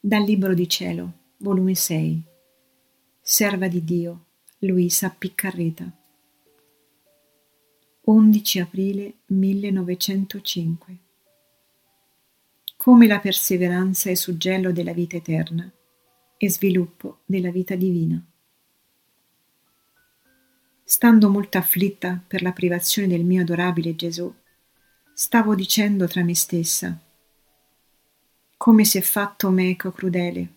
Dal Libro di Cielo, volume 6, Serva di Dio, Luisa Piccarreta. 11 aprile 1905. Come la perseveranza è suggello della vita eterna e sviluppo della vita divina. Stando molto afflitta per la privazione del mio adorabile Gesù, stavo dicendo tra me stessa, come si è fatto meco crudele.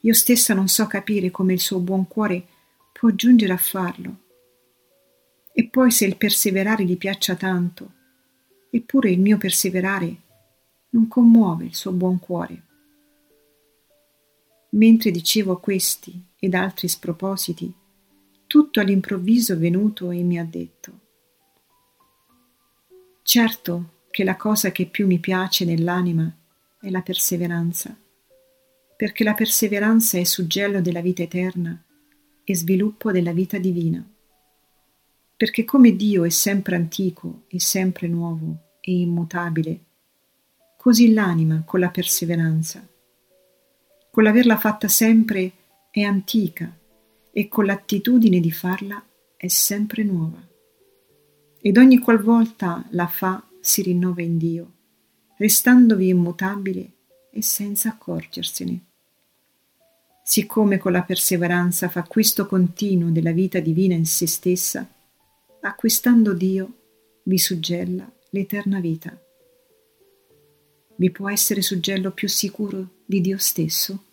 Io stessa non so capire come il suo buon cuore può giungere a farlo. E poi se il perseverare gli piaccia tanto, eppure il mio perseverare non commuove il suo buon cuore. Mentre dicevo questi ed altri spropositi, tutto all'improvviso è venuto e mi ha detto Certo che la cosa che più mi piace nell'anima è la perseveranza, perché la perseveranza è suggello della vita eterna e sviluppo della vita divina. Perché come Dio è sempre antico e sempre nuovo e immutabile, così l'anima con la perseveranza, con l'averla fatta sempre è antica e con l'attitudine di farla è sempre nuova. Ed ogni qualvolta la fa si rinnova in Dio, restandovi immutabile e senza accorgersene. Siccome con la perseveranza fa acquisto continuo della vita divina in se stessa, acquistando Dio vi suggella l'eterna vita. Vi può essere suggello più sicuro di Dio stesso?